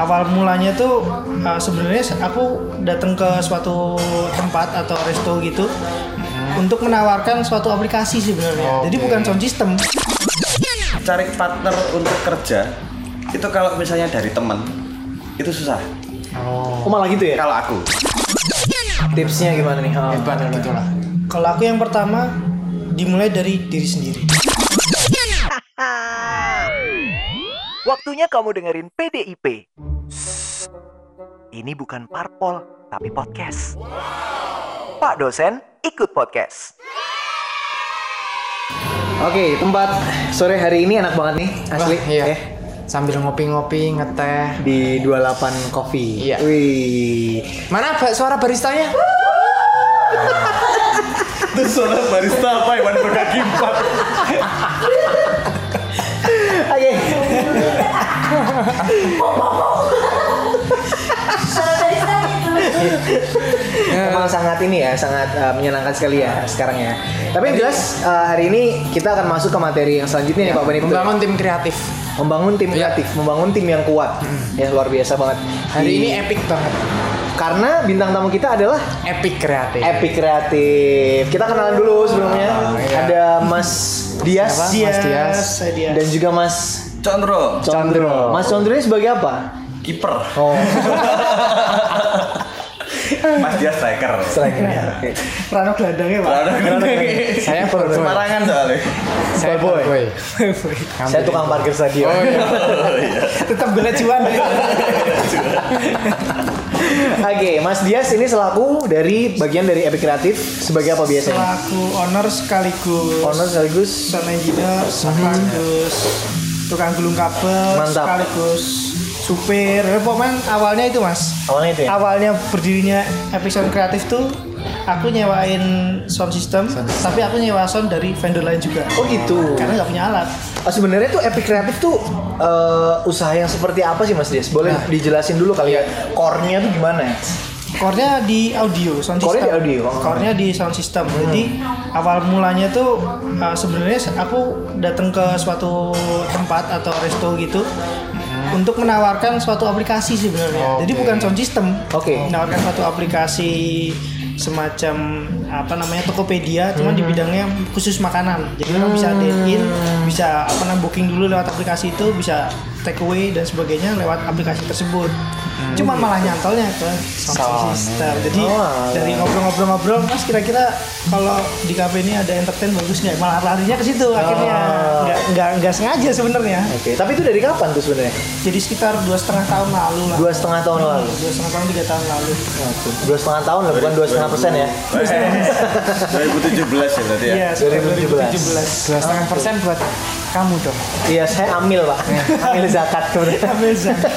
awal mulanya tuh uh, sebenarnya aku datang ke suatu tempat atau resto gitu untuk menawarkan suatu aplikasi sih sebenarnya. Jadi Oke. bukan sound system. Cari partner untuk kerja itu kalau misalnya dari teman itu susah. Oh, Oh malah gitu ya? Kalau aku Tipsnya gimana nih? Oh, hebat gitu lah. Kalau aku yang pertama dimulai dari diri sendiri. Waktunya kamu dengerin PDIP. Ini bukan parpol, tapi podcast. Pak dosen, ikut podcast. Oke, tempat sore hari ini enak banget nih, asli. Wah, iya. Eh, Sambil ngopi-ngopi, ngeteh. di 28 Coffee. Iya. Wih. Mana suara baristanya? itu suara barista apa Iwan berkaki empat Emang sangat ini ya, sangat uh, menyenangkan sekali ya sekarang ya. Tapi yang jelas uh, hari ini kita akan masuk ke materi yang selanjutnya nih Pak Bani. Betul? Membangun tim kreatif. membangun tim Iya. kreatif, membangun tim yang kuat. Ya luar biasa banget. Hari Di- ini epic banget. karena bintang tamu kita adalah Epic kreatif. Epic Kreatif. Kita kenalan dulu sebelumnya. Oh, iya. Ada Mas Dias Mas Dias. Dias. dan juga Mas Condro Condro. Mas Condro ini sebagai apa? kiper Oh, Mas dia striker striker. Oke. Rano gelandangnya pak. Saya Boy. Semarangan soalnya Saya Boy. Boy. Saya tukang parkir stadion. Oh iya. Tetap bela cuan. Oke, Mas Dias ini selaku dari bagian dari Epic Kreatif sebagai apa biasanya? Selaku owner sekaligus Owner sekaligus sound engineer sekaligus tukang gulung kabel Mantap. sekaligus supir Ya, pokoknya awalnya itu mas awalnya itu ya. awalnya berdirinya episode kreatif tuh aku nyewain sound system tapi aku nyewa sound dari vendor lain juga Oh gitu. karena nggak punya alat Oh, sebenarnya tuh Epic Kreatif tuh eh, usaha yang seperti apa sih Mas Dias? Boleh Nah. dijelasin dulu kali ya. Core-nya tuh gimana ya? core-nya di audio sound Core-nya system di audio, oh. core-nya di sound system jadi awal mulanya tuh uh, sebenarnya aku datang ke suatu tempat atau resto gitu untuk menawarkan suatu aplikasi sebenarnya jadi Oke. bukan sound system Oke. menawarkan suatu aplikasi semacam apa namanya Tokopedia cuman di bidangnya khusus makanan jadi orang bisa dine in bisa apa namanya booking dulu lewat aplikasi itu bisa take away dan sebagainya lewat aplikasi tersebut cuma malah nyantolnya ke sound, system iya. jadi Oh, alah. dari ngobrol-ngobrol-ngobrol mas kira-kira kalau di kafe ini ada entertain bagus nggak malah larinya ke situ akhirnya Oh. nggak nggak nggak sengaja sebenarnya Oke, tapi itu dari kapan tuh sebenarnya? jadi sekitar dua setengah tahun lalu lah Dua setengah tahun lalu. dua setengah tahun tiga tahun lalu. Dua setengah tahun lah, bukan dua setengah persen ya? 2017 ya berarti ya Iya, sekitar 2017. 2017. Dua setengah persen buat kamu dong. Iya, saya amil pak. amil zakat kemudian. Ambil zakat.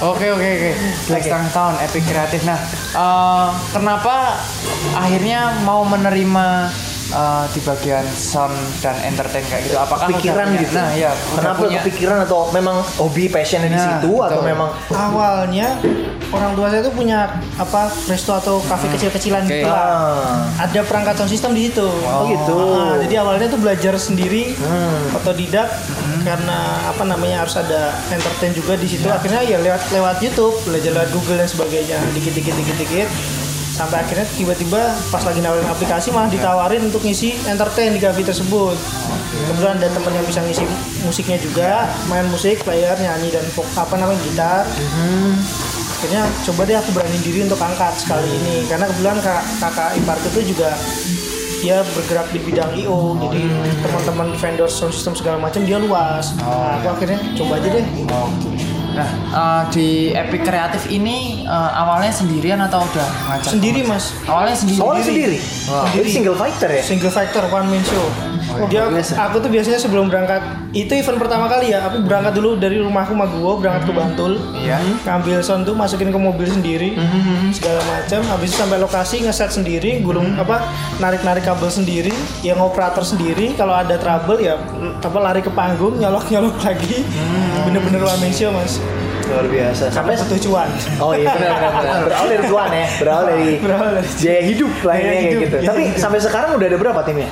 Oke oke oke. Dua setengah tahun epic kreatif. Nah, eh, kenapa akhirnya mau menerima eh, di bagian sound dan entertain kayak gitu? Apakah Pikiran punya- gitu. Nah, ya. udah Kenapa punya- kepikiran atau memang hobi passionnya di Nah, situ atau betul. memang Awalnya orang tua saya itu punya apa resto atau kafe kecil-kecilan Oke. gitu lah. ah, Ada perangkat sound system di situ. Oh, gitu. Ah, jadi awalnya tuh belajar sendiri, Hmm. otodidak karena apa namanya harus ada entertain juga di situ. Akhirnya ya lewat lewat YouTube, belajar lewat Google dan sebagainya, dikit-dikit dikit-dikit. Sampai akhirnya tiba-tiba pas lagi nawarin aplikasi malah ditawarin untuk ngisi entertain di cafe tersebut. Kebetulan ada temen yang bisa ngisi musiknya juga, main musik, player, nyanyi dan vok- apa namanya gitar. Akhirnya coba deh aku berani diri untuk angkat sekali ini. Karena kebetulan kak, kakak iparku itu juga dia bergerak di bidang IO jadi teman-teman vendor sound system segala macam dia luas. Nah, aku akhirnya coba aja deh Nah, eh, di epic kreatif ini eh, awalnya sendirian atau udah ngajak? sendiri mas Awalnya sendiri. awalnya sendiri. Wah. Jadi single fighter ya? single factor one man show Oh, dia luar biasa. aku tuh biasanya sebelum berangkat itu event pertama kali ya aku berangkat dulu dari rumahku Maguwo berangkat ke Bantul Iya. ngambil sound tuh masukin ke mobil sendiri segala macam habis itu sampai lokasi ngeset sendiri gulung apa narik narik kabel sendiri yang operator sendiri kalau ada trouble ya apa lari ke panggung nyolok nyolok lagi bener-bener one man show mas Luar biasa. sampai satu cuan Oh iya benar benar. benar. Berawal dari tuan ya, berawal dari biaya hidup lah ini kayak gitu. Tapi hidup. sampai sekarang udah ada berapa timnya?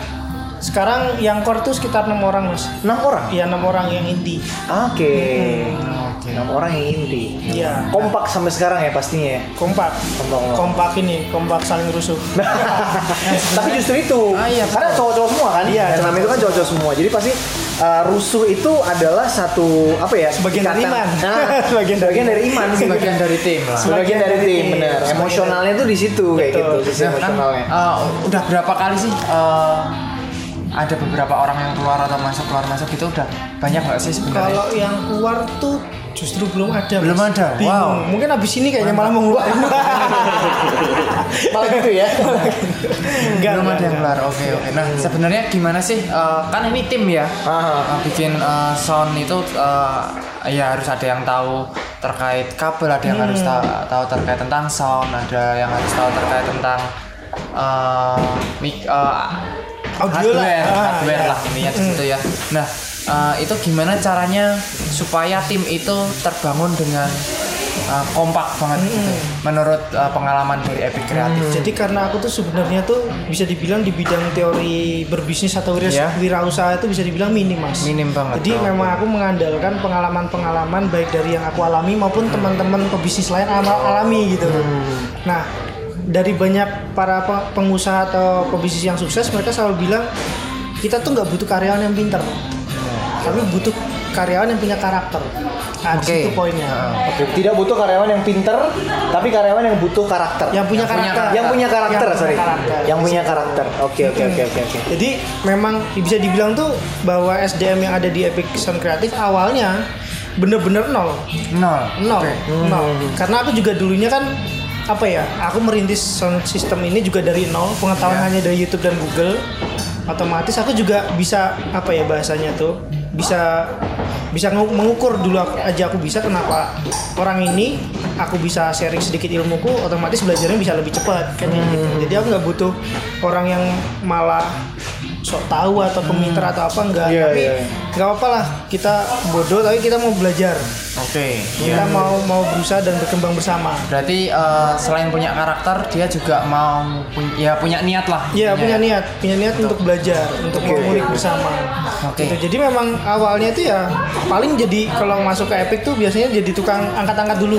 sekarang yang core tuh sekitar enam orang mas Enam orang. Iya enam orang yang inti Oke. Oke. enam orang yang inti. Iya. Kompak sampai sekarang ya pastinya ya. kompak Kompak. kompak ini kompak saling rusuh Tapi justru itu, Ah, iya, karena cowok-cowok semua kan, Iya, namanya itu kan cowok-cowok semua. Jadi pasti uh, rusuh itu adalah satu apa ya? Sebagian dari iman. Nah, Sebagian sebagian, dari- dari iman. Sebagian dari tim lah. Sebagian dari tim, benar. Emosionalnya tuh di situ kayak gitu, sisi Nah, kan emosionalnya. eh, udah berapa kali sih eh, ada beberapa orang yang keluar atau masuk keluar masuk gitu udah banyak nggak sih sebenarnya? kalau yang keluar tuh justru belum ada Belum Mas. ada? Bingung. Wow. mungkin abis ini kayaknya malah mau ngeluarin Malah gitu ya. Enggak, belum ada yang keluar. Oke oke. Nah sebenarnya gimana sih? Eh, kan ini tim ya. Eh, bikin eh, sound itu eh, ya harus ada yang tahu terkait kabel, ada yang harus tahu, tahu terkait tentang sound, ada yang harus tahu terkait tentang eh, mic, eh, Audio lah. hardware, Ah, hardware iya. lah intinya di situ ya. Nah eh, itu gimana caranya supaya tim itu terbangun dengan eh, kompak banget gitu? Menurut eh, pengalaman dari Epic Creative. Jadi karena aku tuh sebenarnya tuh bisa dibilang di bidang teori berbisnis atau wira Ya. wirausaha itu bisa dibilang minim mas. Minim banget. Jadi Oh, memang aku mengandalkan pengalaman-pengalaman baik dari yang aku alami maupun teman-teman pebisnis lain alami gitu. Nah dari banyak para pe- pengusaha atau pebisnis yang sukses mereka selalu bilang kita tuh nggak butuh karyawan yang pintar, tapi butuh karyawan yang punya karakter. Nah, situ poinnya. Oke, tidak butuh karyawan yang pinter, tapi karyawan yang butuh karakter. Yang punya Yang punya karakter. yang punya karakter, Yang punya sorry. karakter. Yang punya karakter. Oke, oke, oke, oke, oke. Jadi memang bisa dibilang tuh bahwa SDM yang ada di Epic Sound Creative awalnya bener-bener nol, Nol. nol, Oke. nol. Karena aku juga dulunya kan apa ya, aku merintis sound system ini juga dari nol, pengetahuan Ya. hanya dari YouTube dan Google. Otomatis aku juga bisa apa ya bahasanya tuh bisa bisa ngu- mengukur dulu aku- aja aku bisa kenapa orang ini aku bisa sharing sedikit ilmuku otomatis belajarnya bisa lebih cepat kan kayak gitu. Jadi aku nggak butuh orang yang malah sok tahu atau peminter atau apa enggak Iya, tapi iya. nggak apa-apa lah kita bodoh tapi kita mau belajar Oke. kita mau mau berusaha dan berkembang bersama Berarti eh, selain punya karakter, dia juga mau pun- ya punya niat lah. Iya punya intinya ya. niat, punya niat untuk belajar, untuk Oke. mengulik bersama. Oke. Gitu. Jadi memang awalnya itu ya paling jadi kalau masuk ke Epic tuh biasanya jadi tukang angkat-angkat dulu,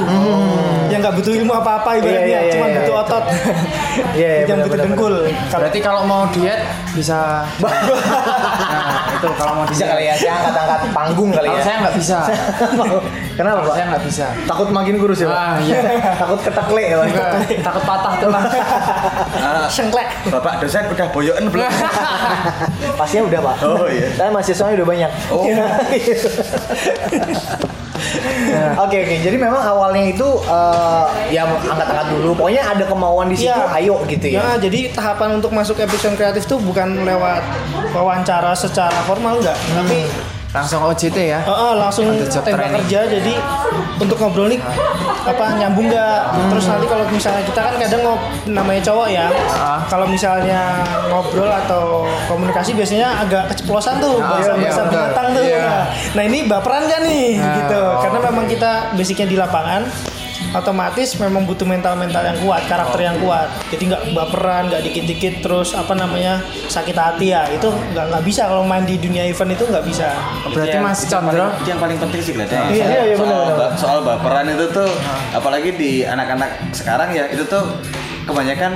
yang nggak butuh ilmu apa-apa ibaratnya, Hmm. Iya, iya, cuma iya, butuh iya. otot, Iya, iya, yang butuh dengkul. Berarti kalau mau diet bisa. nah itu kalau mau Bisa kali ya, saya angkat-angkat panggung kali Kalau ya. saya nggak bisa. Kenapa, Pak? saya nggak bisa. Takut makin kurus ya, Pak? Ah, iya. Takut ketekle ya, Pak? Takut patah tulang. Ah, sengklek. Bapak dosen udah boyokan belum? Pastinya udah, Pak. Oh, iya. Saya mahasiswanya udah banyak. Oh. Oke oke, jadi memang awalnya itu eh, ya angkat-angkat dulu. Pokoknya ada kemauan di situ, Iya. ayo gitu ya. Ya, jadi tahapan untuk masuk Epic Sound Creative tuh bukan lewat wawancara secara formal enggak, tapi Langsung OJT ya. Oh, oh, langsung tembak training. kerja jadi untuk ngobrol nih apa nyambung nggak terus nanti kalau misalnya kita kan kadang ngob namanya cowok ya Ah. kalau misalnya ngobrol atau komunikasi biasanya agak keceplosan tuh Ah, bahasa iya, bahasa benar. binatang tuh Iya. Nah, nah ini baperan kan nih Ah, gitu oh. karena memang kita basicnya di lapangan otomatis memang butuh mental-mental yang kuat, karakter yang kuat. Jadi nggak baperan, nggak dikit-dikit terus apa namanya sakit hati ya. Itu nggak nggak bisa kalau main di dunia event itu nggak bisa. Berarti Yang- Mas Chandra paling- itu yang paling penting sih kelihatannya. Iya, iya, iya, soal, benar, soal baperan itu tuh, apalagi di anak-anak sekarang ya itu tuh kebanyakan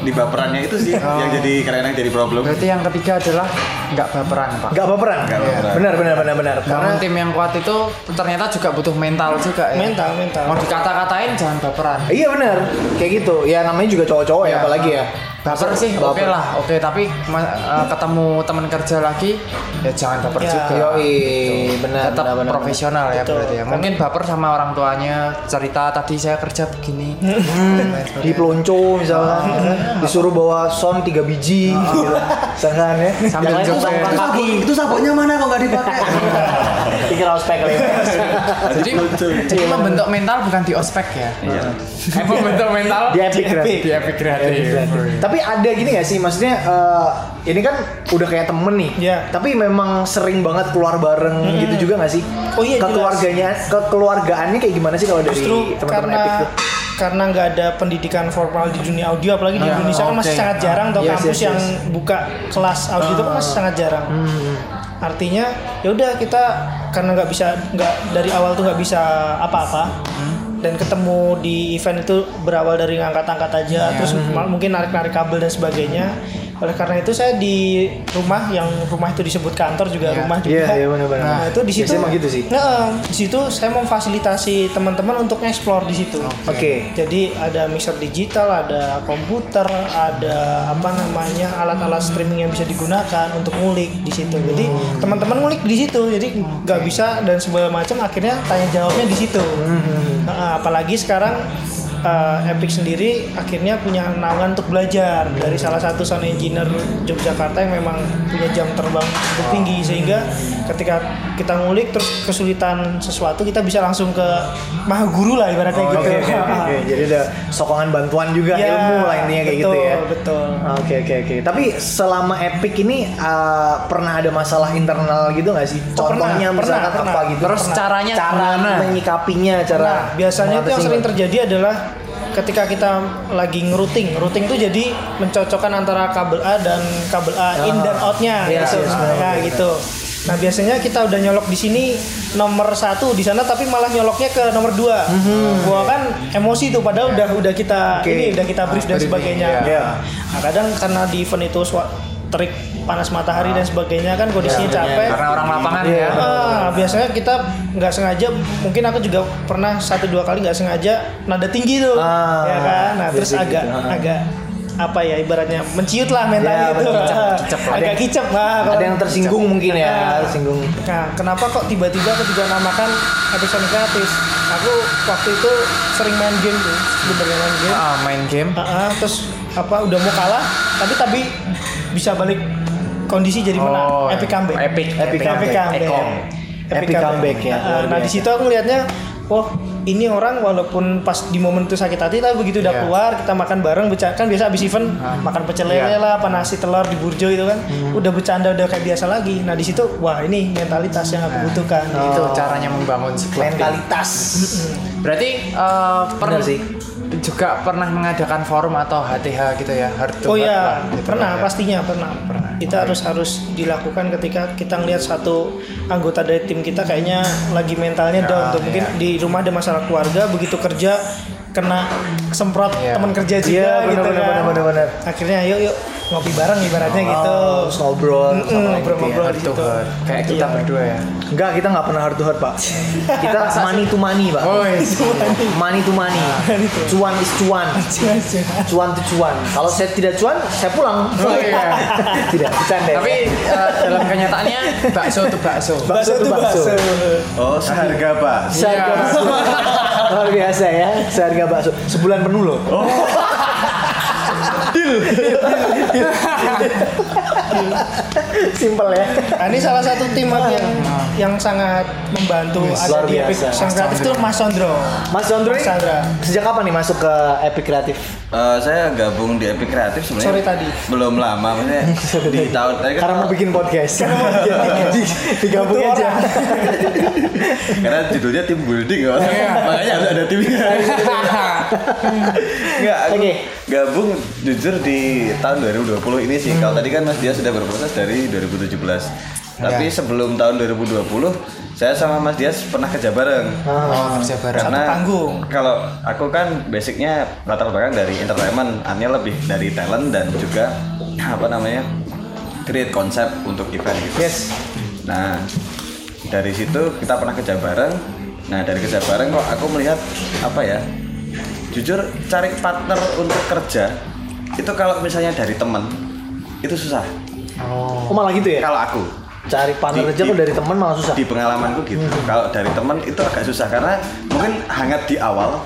di baperannya itu sih yang jadi kadang-kadang jadi problem. Berarti yang ketiga adalah nggak baperan pak. Gak baperan. Nggak baperan. Benar benar benar benar. Bangun Karena tim yang kuat itu ternyata juga butuh mental juga ya. Mental, mental. Mau dikata-katain jangan baperan. iya benar. Kayak gitu. Ya namanya juga cowok-cowok ya Iya. apalagi ya. Baper sih oke Baper. lah, oke tapi ma- eh, ketemu teman kerja lagi ya jangan baper Ya. juga. Yoi, benar Tetap benar benar. profesional ya Betul. berarti ya. Mungkin baper sama orang tuanya cerita tadi saya kerja begini. Hmm, di pelonco misalnya disuruh bawa son tiga biji gitu. misalkan ya Sambil joget. Sabuk kaki itu sabuknya mana kok nggak dipakai? tinggal ospek kali ya. jadi jadi membentuk mental bukan di ospek ya. Iya. membentuk mental Di Epic Creative. Di Epic tapi ada gini gak sih maksudnya eh, ini kan udah kayak temen nih Iya. tapi memang sering banget keluar bareng gitu juga gak sih Oh iya, kekeluarganya kekeluargaannya kayak gimana sih kalau dari teman-teman Epic tuh karena nggak ada pendidikan formal di dunia audio apalagi di Ya, Indonesia kan masih sangat jarang atau Yes, kampus yes, yang buka kelas audio itu kan masih sangat jarang. artinya ya udah kita karena nggak bisa nggak dari awal tuh nggak bisa apa-apa dan ketemu di event itu berawal dari ngangkat-angkat aja terus ma- mungkin narik-narik kabel dan sebagainya oleh karena itu saya di rumah yang rumah itu disebut kantor juga rumah juga Iya, iya, benar-benar. nah itu di situ gitu sih. Nah, di situ saya memfasilitasi teman-teman untuk explore di situ Oke. jadi ada mixer digital, ada komputer, ada apa namanya alat-alat streaming yang bisa digunakan untuk ngulik di situ. Jadi teman-teman ngulik di situ. Jadi nggak bisa dan segala macam akhirnya tanya jawabnya di situ. Nah, apalagi sekarang uh, Epic sendiri akhirnya punya naungan untuk belajar dari salah satu sound engineer Yogyakarta yang memang punya jam terbang cukup tinggi sehingga ketika kita ngulik terus kesulitan sesuatu kita bisa langsung ke maha guru lah ibaratnya Oke gitu. oke oke. oke. Jadi ada sokongan bantuan juga Ya, ilmu lah intinya kayak gitu betul, ya. Betul. Oke oke oke. Tapi selama Epic ini uh, pernah ada masalah internal gitu nggak sih? Oh, Contohnya pernah, misalkan pernah, apa pernah. gitu? Terus caranya cara gimana? menyikapinya, cara Nah, biasanya itu yang sering terjadi adalah ketika kita lagi ngerouting. Routing itu jadi mencocokkan antara kabel A dan kabel A in dan outnya Yes, gitu. benar, nah, benar. gitu. Nah biasanya kita udah nyolok di sini nomor satu di sana tapi malah nyoloknya ke nomor dua. Gua kan emosi tuh padahal udah udah kita Oke. ini udah kita brief dan sebagainya. iya. Nah kadang karena di event itu terik panas matahari dan sebagainya kan kondisinya capek. Karena orang lapangan Iya. ya. Ah, biasanya kita nggak sengaja, mungkin aku juga pernah satu dua kali nggak sengaja nada tinggi tuh, Ah, ya kan? Nah terus biasa agak gitu, ah. agak apa ya ibaratnya menciut lah Ya, mentalnya itu, betul. Ah, Kicep, ada agak yang- kicep lah. Ada kalau- yang tersinggung mungkin ya, Nah, tersinggung. Nah, kenapa kok tiba-tiba aku juga namakan episode gratis? Aku waktu itu sering main game tuh, sebenarnya main game. Ah, main game. Ah, ah, terus apa udah mau kalah, tapi tapi bisa balik kondisi jadi menang. Oh, Epic comeback. Epic, epic Epic comeback. comeback. Epic comeback ya, Nah, Nah, di situ aku ngelihatnya, wah ini orang walaupun pas di momen itu sakit hati, tapi begitu udah Iya. keluar kita makan bareng, bercanda kan biasa abis event makan pecel lele Iya. lah, apa nasi telur di burjo itu kan, udah bercanda udah kayak biasa lagi. Nah di situ, wah ini mentalitas yang aku butuhkan. Itu caranya membangun sebuah. Mentalitas. Berarti eh, pernah sih. Juga pernah mengadakan forum atau HTH gitu ya, to Oh iya, gitu pernah ya. pastinya pernah. Pernah. Itu harus harus dilakukan ketika kita ngelihat satu anggota dari tim kita kayaknya lagi mentalnya down Ya, tuh. Mungkin iya. di rumah ada masalah keluarga, begitu kerja kena semprot Iya. teman kerja juga Iya, gitu benar, kan. benar, benar, benar. Akhirnya yuk yuk ngopi bareng ibaratnya gitu. Oh, terus ngobrol, ngobrol-ngobrol Heart di to situ. heart. Kayak kita Iya. berdua ya. Enggak, kita nggak pernah heart to heart, Pak. Kita money to money, Pak. Oh, iya. Money to money. Cuan is cuan. Cuan to cuan. Kalau saya tidak cuan, saya pulang. Oh, iya. tidak, bercanda. ya. Tapi eh, dalam kenyataannya bakso tuh bakso. bakso tuh bakso. Oh, seharga pak. Seharga Iya. bakso. Luar biasa ya, seharga bakso. Sebulan penuh loh. Oh. Simpel ya. Nah, ini salah satu tim yang yang sangat membantu Wih, ada luar di Epic biasa. Sound Creative itu Mas Sondro. Mas Sondro Mas Chandra. sejak kapan nih masuk ke Epic Kreatif? Eh, saya gabung di Epic Kreatif sebenarnya. Sore tadi. Belum lama, maksudnya di tahun tadi kan Karena mau bikin podcast. Jadi digabung Butuh aja. karena judulnya tim building kan. Makanya harus ada timnya. Enggak, aku Oke. gabung jujur di tahun 2020 ini sih. Kalau tadi kan Mas Dia sudah berproses dari 2017. Tapi Iya. sebelum tahun 2020, saya sama Mas Dias pernah kerja bareng. Oh, kerja bareng. Karena Satu panggung. kalau aku kan basicnya latar belakang dari entertainment, artinya lebih dari talent dan juga apa namanya create konsep untuk event gitu. Yes. Nah dari situ kita pernah kerja bareng. Nah dari kerja bareng kok aku melihat apa ya? Jujur cari partner untuk kerja itu kalau misalnya dari temen itu susah. Oh malah gitu ya? Kalau aku Cari partner Di- aja kok di- dari teman malah susah. di pengalamanku gitu. Kalau dari temen itu agak susah karena mungkin hangat di awal,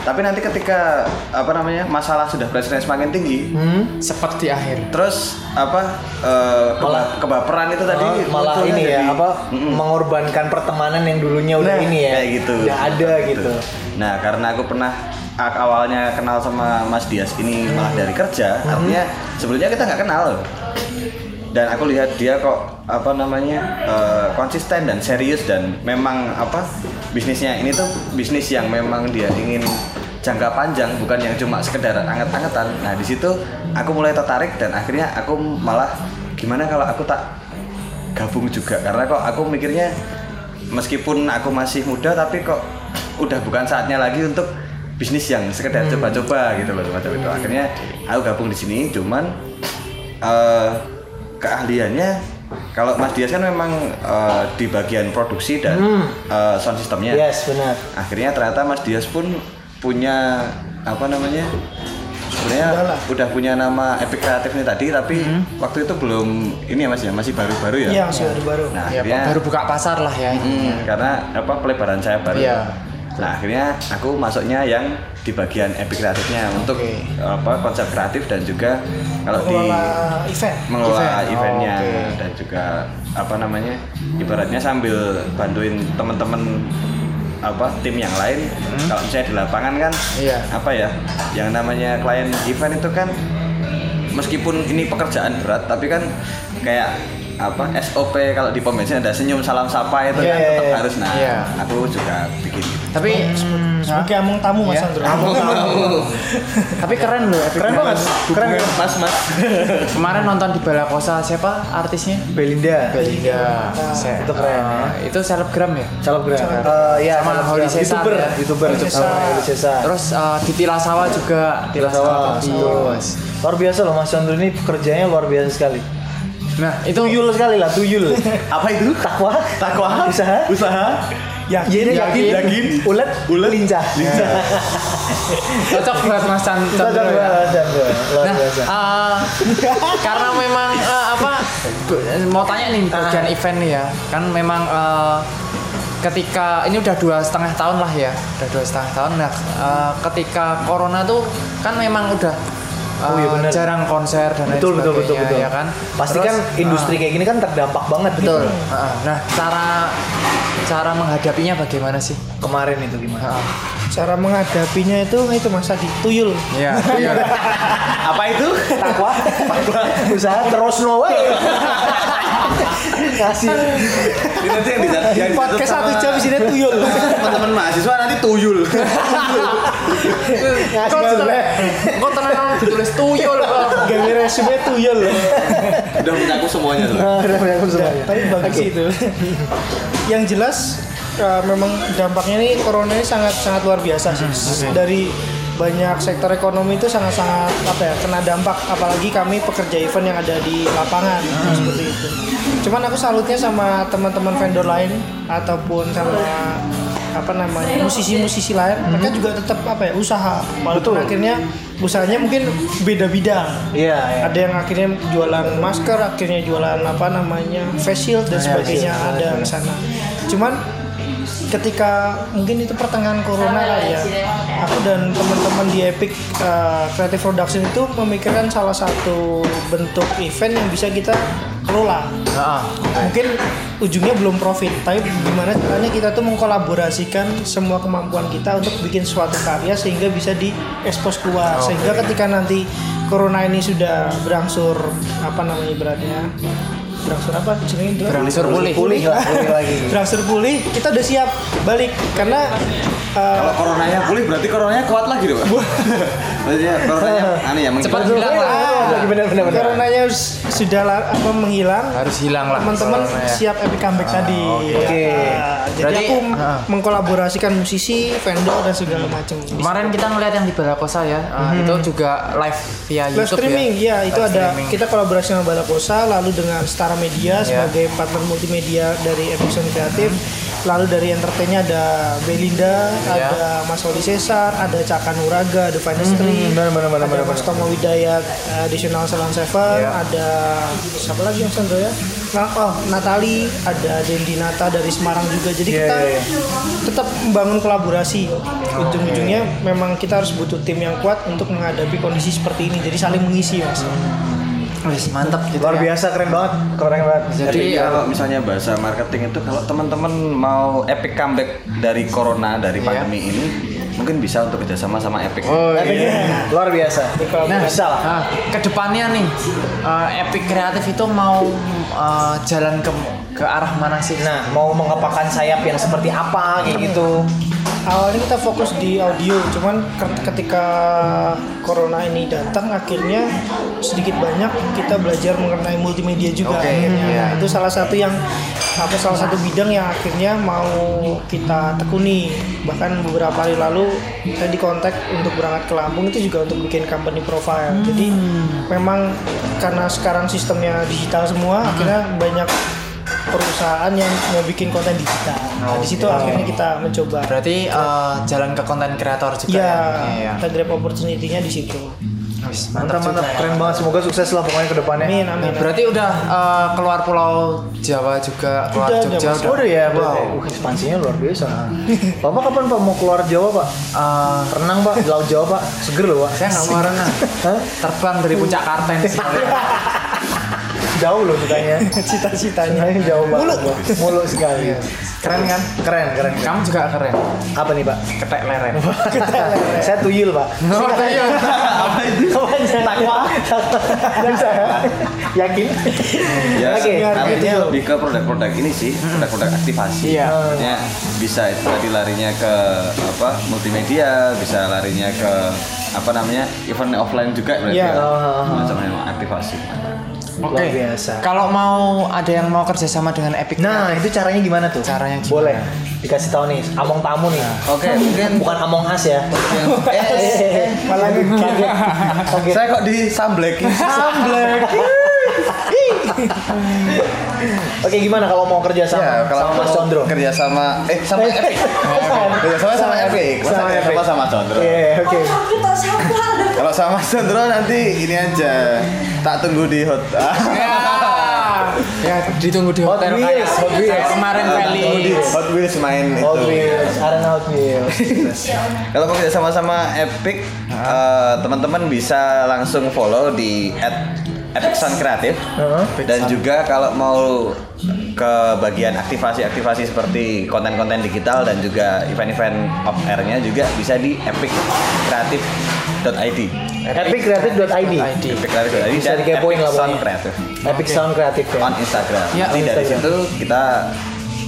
tapi nanti ketika apa namanya masalah sudah pressure semakin tinggi, Hmm? Cepat di akhir. terus apa eh, keba- Malah- kebaperan itu tadi Oh, malah ini ya jadi- apa Mm-mm. mengorbankan pertemanan yang dulunya udah Nah, ini ya kayak gitu udah ada gitu nah karena aku pernah awalnya kenal sama Mas Dias ini malah dari kerja Hmm. artinya sebelumnya kita nggak kenal dan aku lihat dia kok apa namanya eh, konsisten dan serius dan memang apa bisnisnya ini tuh bisnis yang memang dia ingin jangka panjang bukan yang cuma sekedar anget-angetan. Nah di situ aku mulai tertarik dan akhirnya aku malah gimana kalau aku tak gabung juga? Karena kok aku mikirnya meskipun aku masih muda tapi kok udah bukan saatnya lagi untuk bisnis yang sekedar coba-coba gitu loh semacam itu. Akhirnya aku gabung di sini cuman eh, keahliannya kalau Mas Dias kan memang eh, di bagian produksi dan eh, sound systemnya Yes, benar. akhirnya ternyata Mas Dias pun punya apa namanya sebenarnya Udah punya nama Epic Kreatif ini tadi tapi waktu itu belum ini ya Mas ya masih baru-baru ya Iya, masih baru baru. nah Ya, akhirnya baru buka pasar lah ya. Hmm, karena apa pelebaran saya baru Iya. Nah akhirnya aku masuknya yang di bagian Epic Kreatifnya untuk Oke. apa konsep kreatif dan juga kalau di event. mengelola Event. Oh, eventnya oke. dan juga apa namanya ibaratnya sambil bantuin teman-teman apa tim yang lain kalau misalnya di lapangan kan Hmm? Iya. apa ya yang namanya klien event itu kan meskipun ini pekerjaan berat tapi kan kayak apa SOP kalau di pom bensin ada senyum salam sapa itu Iya, kan iya, tetap iya. harus nah Iya. aku juga bikin gitu Tapi hmm, Sebagai among tamu Mas Iya. Andro. tapi keren loh. Epic Keren banget. Keren mas mas Kemarin nonton di Balakosa siapa artisnya? Belinda. Belinda. Se- itu keren, eh, Itu selebgram ya? Selebgram. Eh, ya, Sama. Holly Cesar YouTuber, ya. YouTuber, YouTuber. Cesar. Holly Cesar. Terus eh, di Tilasawa juga. Tilasawa. Tilasawa. Luar biasa loh Mas Chandra ini pekerjaannya luar biasa sekali. Nah, itu Tuyul sekali lah, tuyul. apa itu Takwa, takwa usaha, usaha yakin, Yakin, yakin, yakin, ulet, Ulet. lincah. cocok buat Mas Chan- Cocok Chandra ya. banget, Mas Chandra. Luar Nah, biasa. eh, karena memang eh, apa mau tanya nih bagian event nih ya, kan memang eh, ketika ini udah dua setengah tahun lah ya, udah dua setengah tahun. Nah, eh, ketika corona tuh kan memang udah Oh, iya benar. jarang konser dan lain betul, betul, betul, betul. ya kan. Pasti Terus, kan industri eh, kayak gini kan terdampak banget. betul. gitu. Heeh. Nah, cara cara menghadapinya bagaimana sih? Kemarin itu gimana? Heeh. Cara menghadapinya itu itu Mas Adi, tuyul. Iya. iya. apa itu Takwa, usaha terus no way. Kasih. ini nanti yang bisa yang Podcast satu jam di sini tuyul. teman-teman mahasiswa nanti tuyul Ngasih Kok sebelah. kok tenang ditulis tuyul. Gawe resume tuyul. udah mencakup semuanya tuh Nah, udah udah aku semuanya. Tapi bagus itu. Yang jelas uh, memang dampaknya ini corona ini sangat sangat luar biasa sih. Dari banyak sektor ekonomi itu sangat-sangat apa ya kena dampak. Apalagi kami pekerja event yang ada di lapangan seperti itu. Cuman aku salutnya sama teman-teman vendor lain ataupun sama apa namanya musisi-musisi lain. Mereka juga tetap apa ya usaha. Walaupun Betul. akhirnya usahanya mungkin beda-beda Iya, iya. ada yang akhirnya jualan masker akhirnya jualan apa namanya face shield dan sebagainya ada ke sana. Cuman ketika mungkin itu pertengahan corona kali ya aku dan teman-teman di Epic uh, Creative Production itu memikirkan salah satu bentuk event yang bisa kita kelola. Heeh. mungkin ujungnya belum profit tapi gimana caranya kita tuh mengkolaborasikan semua kemampuan kita untuk bikin suatu karya sehingga bisa diekspos keluar. Sehingga ketika nanti corona ini sudah berangsur apa namanya beratnya berangsur apa jenenge Dok? Berangsur pulih. Pulih lah, pulih lagi. berangsur pulih kita udah siap balik karena uh, kalau coronanya pulih berarti coronanya kuat lagi dong Pak? maksudnya coronanya aneh ya Cepat hilang lah. Ah, lagi benar-benar. benar. coronanya sudah apa menghilang Harus hilang lah. teman-teman ya. siap epic comeback tadi oke. Nah, jadi aku ah. mengkolaborasikan musisi vendor dan segala macam Kemarin kita ngeliat yang di Balakosa ya, uh, itu juga live via Live YouTube streaming, ya. ya, itu Live ada kita kolaborasi dengan Balakosa, lalu dengan Stara Media Ya. sebagai partner multimedia dari Epic Sound Kreatif, lalu dari entertainnya ada Belinda, Ya. ada Mas Wali Cesar, ada Caka Nuraga, The Finest Three, benar, benar, benar, ada benar, Mas. Tomo Widayat, eh, Additional Salon Seven, Ya. ada siapa lagi yang Sandro ya? Nah, oh Natali, ada Dendi Nata dari Semarang juga. Jadi Iya, kita iya, iya. tetap membangun kolaborasi. Ujung-ujungnya memang kita harus butuh tim yang kuat untuk menghadapi kondisi seperti ini. Jadi saling mengisi mas. Wis, mantap gitu Luar ya. biasa keren banget, keren banget. Jadi Jadi uh, kalau misalnya bahasa marketing itu kalau teman-teman mau epic comeback dari corona dari Iya. pandemi ini mungkin bisa untuk kerjasama sama Epic. Oh, Epic iya. luar biasa. Nah, bisa lah. nah, ke depannya nih, uh, Epic Kreatif itu mau uh, jalan ke ke arah mana sih? Nah, mau mengepakkan sayap yang seperti apa kayak gitu. Awalnya kita fokus di audio cuman ke- ketika corona ini datang akhirnya sedikit banyak kita belajar mengenai multimedia juga Oke, akhirnya. Nah, itu salah satu yang apa salah satu bidang yang akhirnya mau kita tekuni. Bahkan beberapa hari lalu saya dikontak untuk berangkat ke Lampung itu juga untuk bikin company profile. Jadi memang karena sekarang sistemnya digital semua akhirnya banyak perusahaan yang mau bikin konten digital. Nah, di situ akhirnya kita mencoba. Berarti eh, jalan ke konten kreator juga Ya, ya. Iya. kita grab opportunity-nya di situ. Wis, Mantap juga mantap ya. keren banget semoga sukses lah pokoknya ke depannya. Amin, amin. Berarti udah eh, keluar pulau Jawa juga, keluar Udah, Jogja udah, Oh udah ya, Wow. wow. Uh, ekspansinya luar biasa. Bapak kapan Pak mau keluar Jawa Pak? Eh, Renang Pak, di Laut Jawa Pak, seger loh Pak. saya nggak mau renang. Hah? Terbang dari puncak Kartens. Jauh loh ceritanya. Cita-citanya. Jauh banget. Mulu, mulu sekali. Keren kan? Keren, keren. Kamu juga keren. Apa nih Pak? Ketek leren. Saya tuyul Pak. Oh, iya. apa itu Takwa. Bisa ya? Yakin? ya Oke. artinya lebih ke produk-produk ini sih produk-produk aktivasi Iya. Artinya bisa itu tadi larinya ke apa multimedia bisa larinya ke apa namanya event offline juga berarti Iya. ya Oh. macam aktivasi Oke. Luar biasa. Kalau mau ada yang mau kerjasama dengan Epic Nah, itu caranya gimana tuh? Caranya gimana? Boleh. Dikasih tahu nih, among tamu nih. oke mungkin Bukan among us ya. eh, Malah kaget. Oke. saya kok disambleki Samblek. Oke, gimana kalau mau kerja sama ya kalau sama Mas mau Condro? kerja sama eh sama Epic kerja sama sama Epic Sama kerja sama Epic. sama Condro Iya, oke. kalau sama Condro nanti ini aja tak tunggu di hot Ya. ya, ditunggu di Hot hotel Wheels, kayak Hot Wheels. kemarin Ah, Hot Wheels main Hot itu Wheels, arena Hot Wheels. Kalau mau kerja sama-sama Epic, eh, teman-teman bisa langsung follow di Epic Sound Kreatif. Heeh. Dan juga kalau mau ke bagian aktivasi-aktivasi seperti konten-konten digital dan juga event-event off air-nya juga bisa di epiccreative.id. Epiccreative.id Bisa dan dikepoin lah Epic Sound. Kreatif Epic Sound Kreatif ya. on Instagram. Ya, Nanti on dari Instagram. situ kita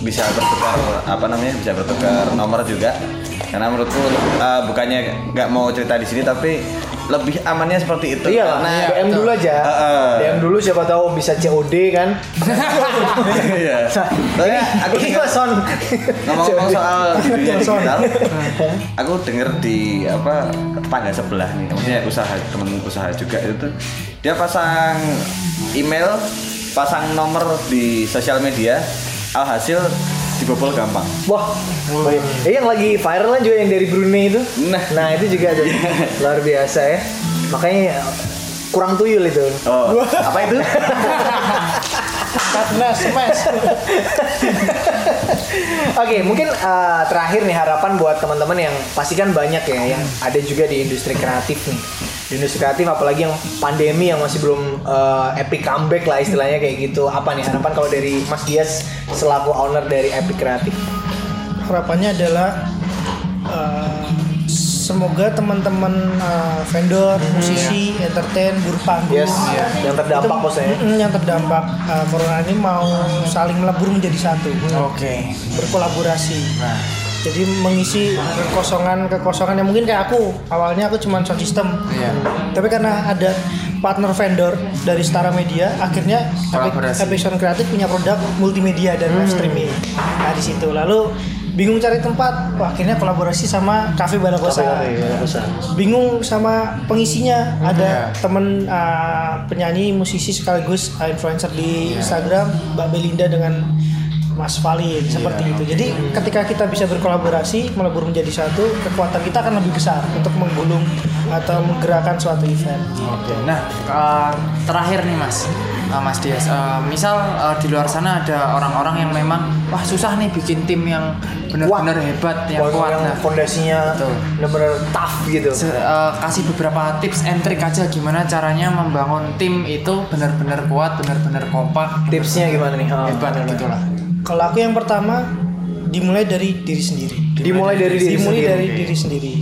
bisa bertukar apa namanya bisa bertukar nomor juga. Karena menurutku uh, bukannya nggak mau cerita di sini tapi lebih amannya seperti itu. Iya lah, Karena DM dulu aja. Heeh. DM dulu siapa tahu bisa COD kan. Iya. Soalnya aku Ini dengar- Mas Son. ngomong-ngomong soal dunia digital, aku denger di apa tetangga sebelah nih, maksudnya usaha temen usaha juga itu dia pasang email, pasang nomor di sosial media, alhasil dibobol gampang. Wah, baik. Eh, yang lagi viral kan juga yang dari Brunei itu. Nah. Nah, itu juga ada luar biasa ya. Makanya kurang tuyul itu. Oh, apa itu? Karena smash. Oke, mungkin uh, terakhir nih harapan buat teman-teman yang pasti kan banyak ya yang ada juga di industri kreatif nih. Di industri kreatif apalagi yang pandemi yang masih belum uh, epic comeback lah istilahnya kayak gitu. Apa nih harapan kalau dari Mas Dias selaku owner dari Epic Kreatif? Harapannya adalah eh, semoga teman-teman eh, vendor, musisi, entertain, buruh panggung Yes, yang terdampak itu- maksudnya. Mm, yang terdampak eh, corona ini mau saling melebur menjadi satu, Oke. berkolaborasi. Nah, Jadi mengisi kekosongan-kekosongan yang mungkin kayak aku awalnya aku cuma sound system, Iya. tapi karena ada partner vendor dari Setara Media, akhirnya Sound Kreatif punya produk multimedia dan live streaming. Nah di situ lalu bingung cari tempat, wah, akhirnya kolaborasi sama Cafe Balakosa. Bingung sama pengisinya, ada temen uh, penyanyi, musisi sekaligus uh, influencer di Instagram, Mbak Belinda dengan Mas Valin seperti itu. Jadi ketika kita bisa berkolaborasi, melebur menjadi satu, kekuatan kita akan lebih besar untuk menggulung atau menggerakkan suatu event. Oke. Nah, eh, terakhir nih Mas, Eh, Mas Dias. eh, misal eh, di luar sana ada orang-orang yang memang wah susah nih bikin tim yang benar-benar hebat, yang kuat. yang Nah, fondasinya benar-benar tough gitu. se- eh, kasih beberapa tips and trick aja gimana caranya membangun tim itu benar-benar kuat, benar-benar kompak, Tipsnya gimana nih? Oh, hebat gitu lah. Kalau aku yang pertama dimulai dari diri sendiri. Dimulai dari diri dimulai sendiri. dari diri sendiri.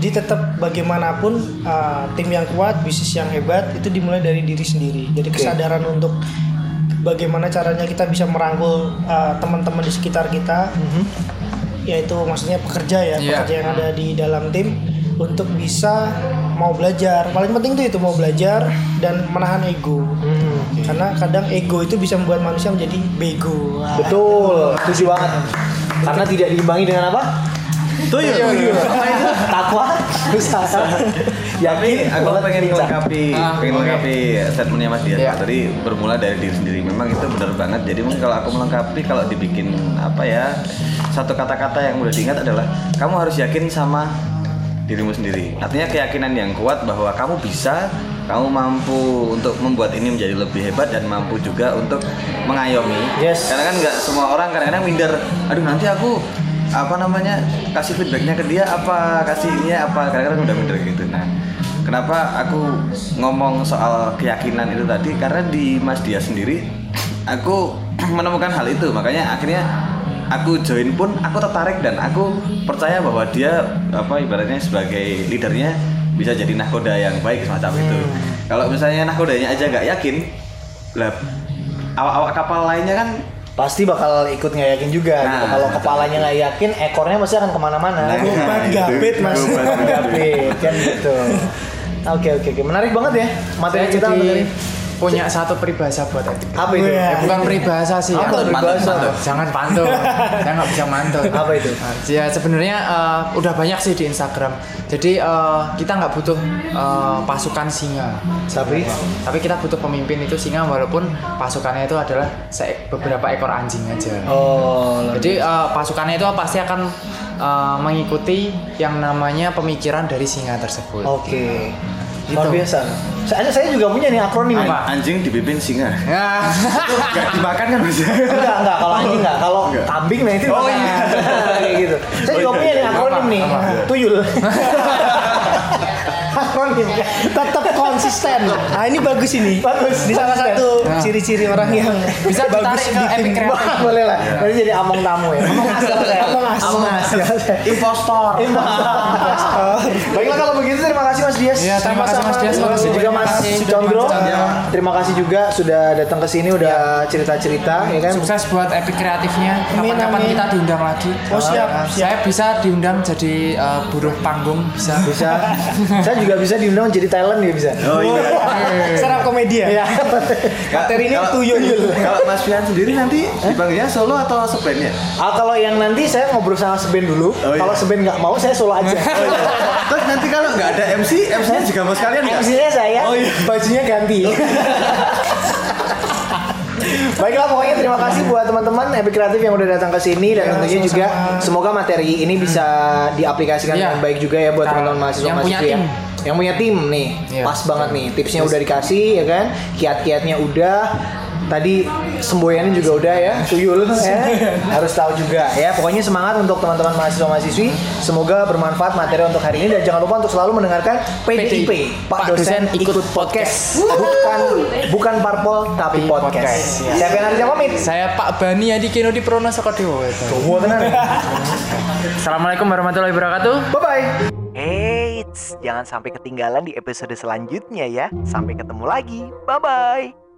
Jadi tetap bagaimanapun uh, tim yang kuat, bisnis yang hebat itu dimulai dari diri sendiri. Jadi kesadaran untuk bagaimana caranya kita bisa merangkul uh, teman-teman di sekitar kita. yaitu maksudnya pekerja ya Iya. pekerja yang ada di dalam tim untuk bisa mau belajar paling penting tuh itu mau belajar dan menahan ego karena kadang ego itu bisa membuat manusia menjadi bego. Betul, setuju banget. Karena tidak diimbangi dengan apa? Tuyul. Apa itu? Takwa, usaha, Tapi yakin, aku pengen melengkapi, Ah, pengen melengkapi statementnya Mas Dias. Iya. Tadi bermula dari diri sendiri. Memang itu benar banget. Jadi mungkin kalau aku melengkapi, kalau dibikin apa ya, satu kata-kata yang mudah diingat adalah kamu harus yakin sama dirimu sendiri. Artinya keyakinan yang kuat bahwa kamu bisa, kamu mampu untuk membuat ini menjadi lebih hebat dan mampu juga untuk mengayomi. Yes. Karena kan nggak semua orang kadang-kadang minder. Aduh nanti aku apa namanya kasih feedbacknya ke dia apa kasih ini apa kadang-kadang udah minder gitu. Nah kenapa aku ngomong soal keyakinan itu tadi karena di Mas Dia sendiri aku menemukan hal itu makanya akhirnya aku join pun aku tertarik dan aku percaya bahwa dia apa ibaratnya sebagai leadernya bisa jadi nahkoda yang baik semacam itu. Kalau misalnya nahkodanya aja nggak yakin, lah awak-awak kapal lainnya kan Pasti bakal ikut nggak yakin juga. gitu. Nah, Kalau betul. kepalanya nggak yakin, ekornya pasti akan ke mana-mana. Nah, gapit, Mas. Gapit. Kan gitu. Oke oke oke, menarik banget ya materi kita. materi. Punya satu peribahasa buat etik. Apa itu? Ya, bukan peribahasa sih Apa ya. peribahasa? Jangan pantun. Saya nggak bisa mantun. Apa itu? Ya sebenarnya eh, udah banyak sih di Instagram. Jadi eh, kita nggak butuh eh, pasukan singa. Tapi Tapi kita butuh pemimpin itu singa walaupun pasukannya itu adalah beberapa ekor anjing aja. oh Jadi eh, pasukannya itu pasti akan eh, mengikuti yang namanya pemikiran dari singa tersebut. oke. Gitu. Luar biasa. Saya, saya juga punya nih akronim nih. Apa? anjing dipimpin singa. Ya. Dimakan kan mas? Enggak, enggak. Kalau anjing enggak. Kalau Enggak. kambing nah itu Oh, iya. kayak gitu. Saya Oh, juga iya, punya nih iya. akronim Apa? nih. Apa? Tuyul. akronim. tetap konsisten nah ini bagus ini Bagus. ini salah satu ciri-ciri orang yang Bisa bagus ditarik ke di tim epic boleh lah. Nanti jadi among tamu ya. Among as saya. Among Us. Among as. Impostor. Baiklah kalau begitu terima kasih Mas Dias. Iya, terima kasih, Mas Dias. Terima kasih juga Terima Mas kasih. Condro. Iya. Terima kasih juga sudah datang ke sini udah cerita-cerita ya kan. Sukses buat epic kreatifnya. Kapan-kapan kita diundang lagi. Oh, siap, siap. Saya bisa diundang jadi uh, buruh panggung bisa. Bisa. saya juga bisa diundang jadi talent ya bisa. Oh iya. serap komedi ya Iya. materi ini Kalau- tuyul Kalau Mas Fian sendiri nanti dipanggilnya solo atau seband ya? Ah, kalau yang nanti saya ngobrol sama Seben dulu. Oh, iya. Kalau Seben nggak mau saya solo aja. Terus nanti kalau nggak ada MC, MC-nya juga mau sekalian nggak? MC-nya saya, Oh, iya. bajunya ganti. Baiklah pokoknya terima kasih buat teman-teman Epic Kreatif yang udah datang ke sini dan Ya, tentunya juga semoga materi ini bisa diaplikasikan Iya. dengan baik juga ya buat teman-teman mahasiswa yang punya ya. tim. Yang punya tim nih, Iya. pas banget nih. Tipsnya udah dikasih ya kan, kiat-kiatnya udah. Tadi semboyannya juga udah ya, tuyul ya. Harus tahu juga ya. Pokoknya semangat untuk teman-teman mahasiswa mahasiswi. Semoga bermanfaat materi untuk hari ini dan jangan lupa untuk selalu mendengarkan PDIP. Pak, dosen, ikut podcast. Bukan bukan parpol tapi podcast. podcast, ya. Siapa yang harusnya pamit? Saya Pak Bani Adi Kino di Prono Sokodewo. Tunggu tenan. Assalamualaikum warahmatullahi wabarakatuh. Bye bye. Eits, jangan sampai ketinggalan di episode selanjutnya ya. Sampai ketemu lagi. Bye-bye.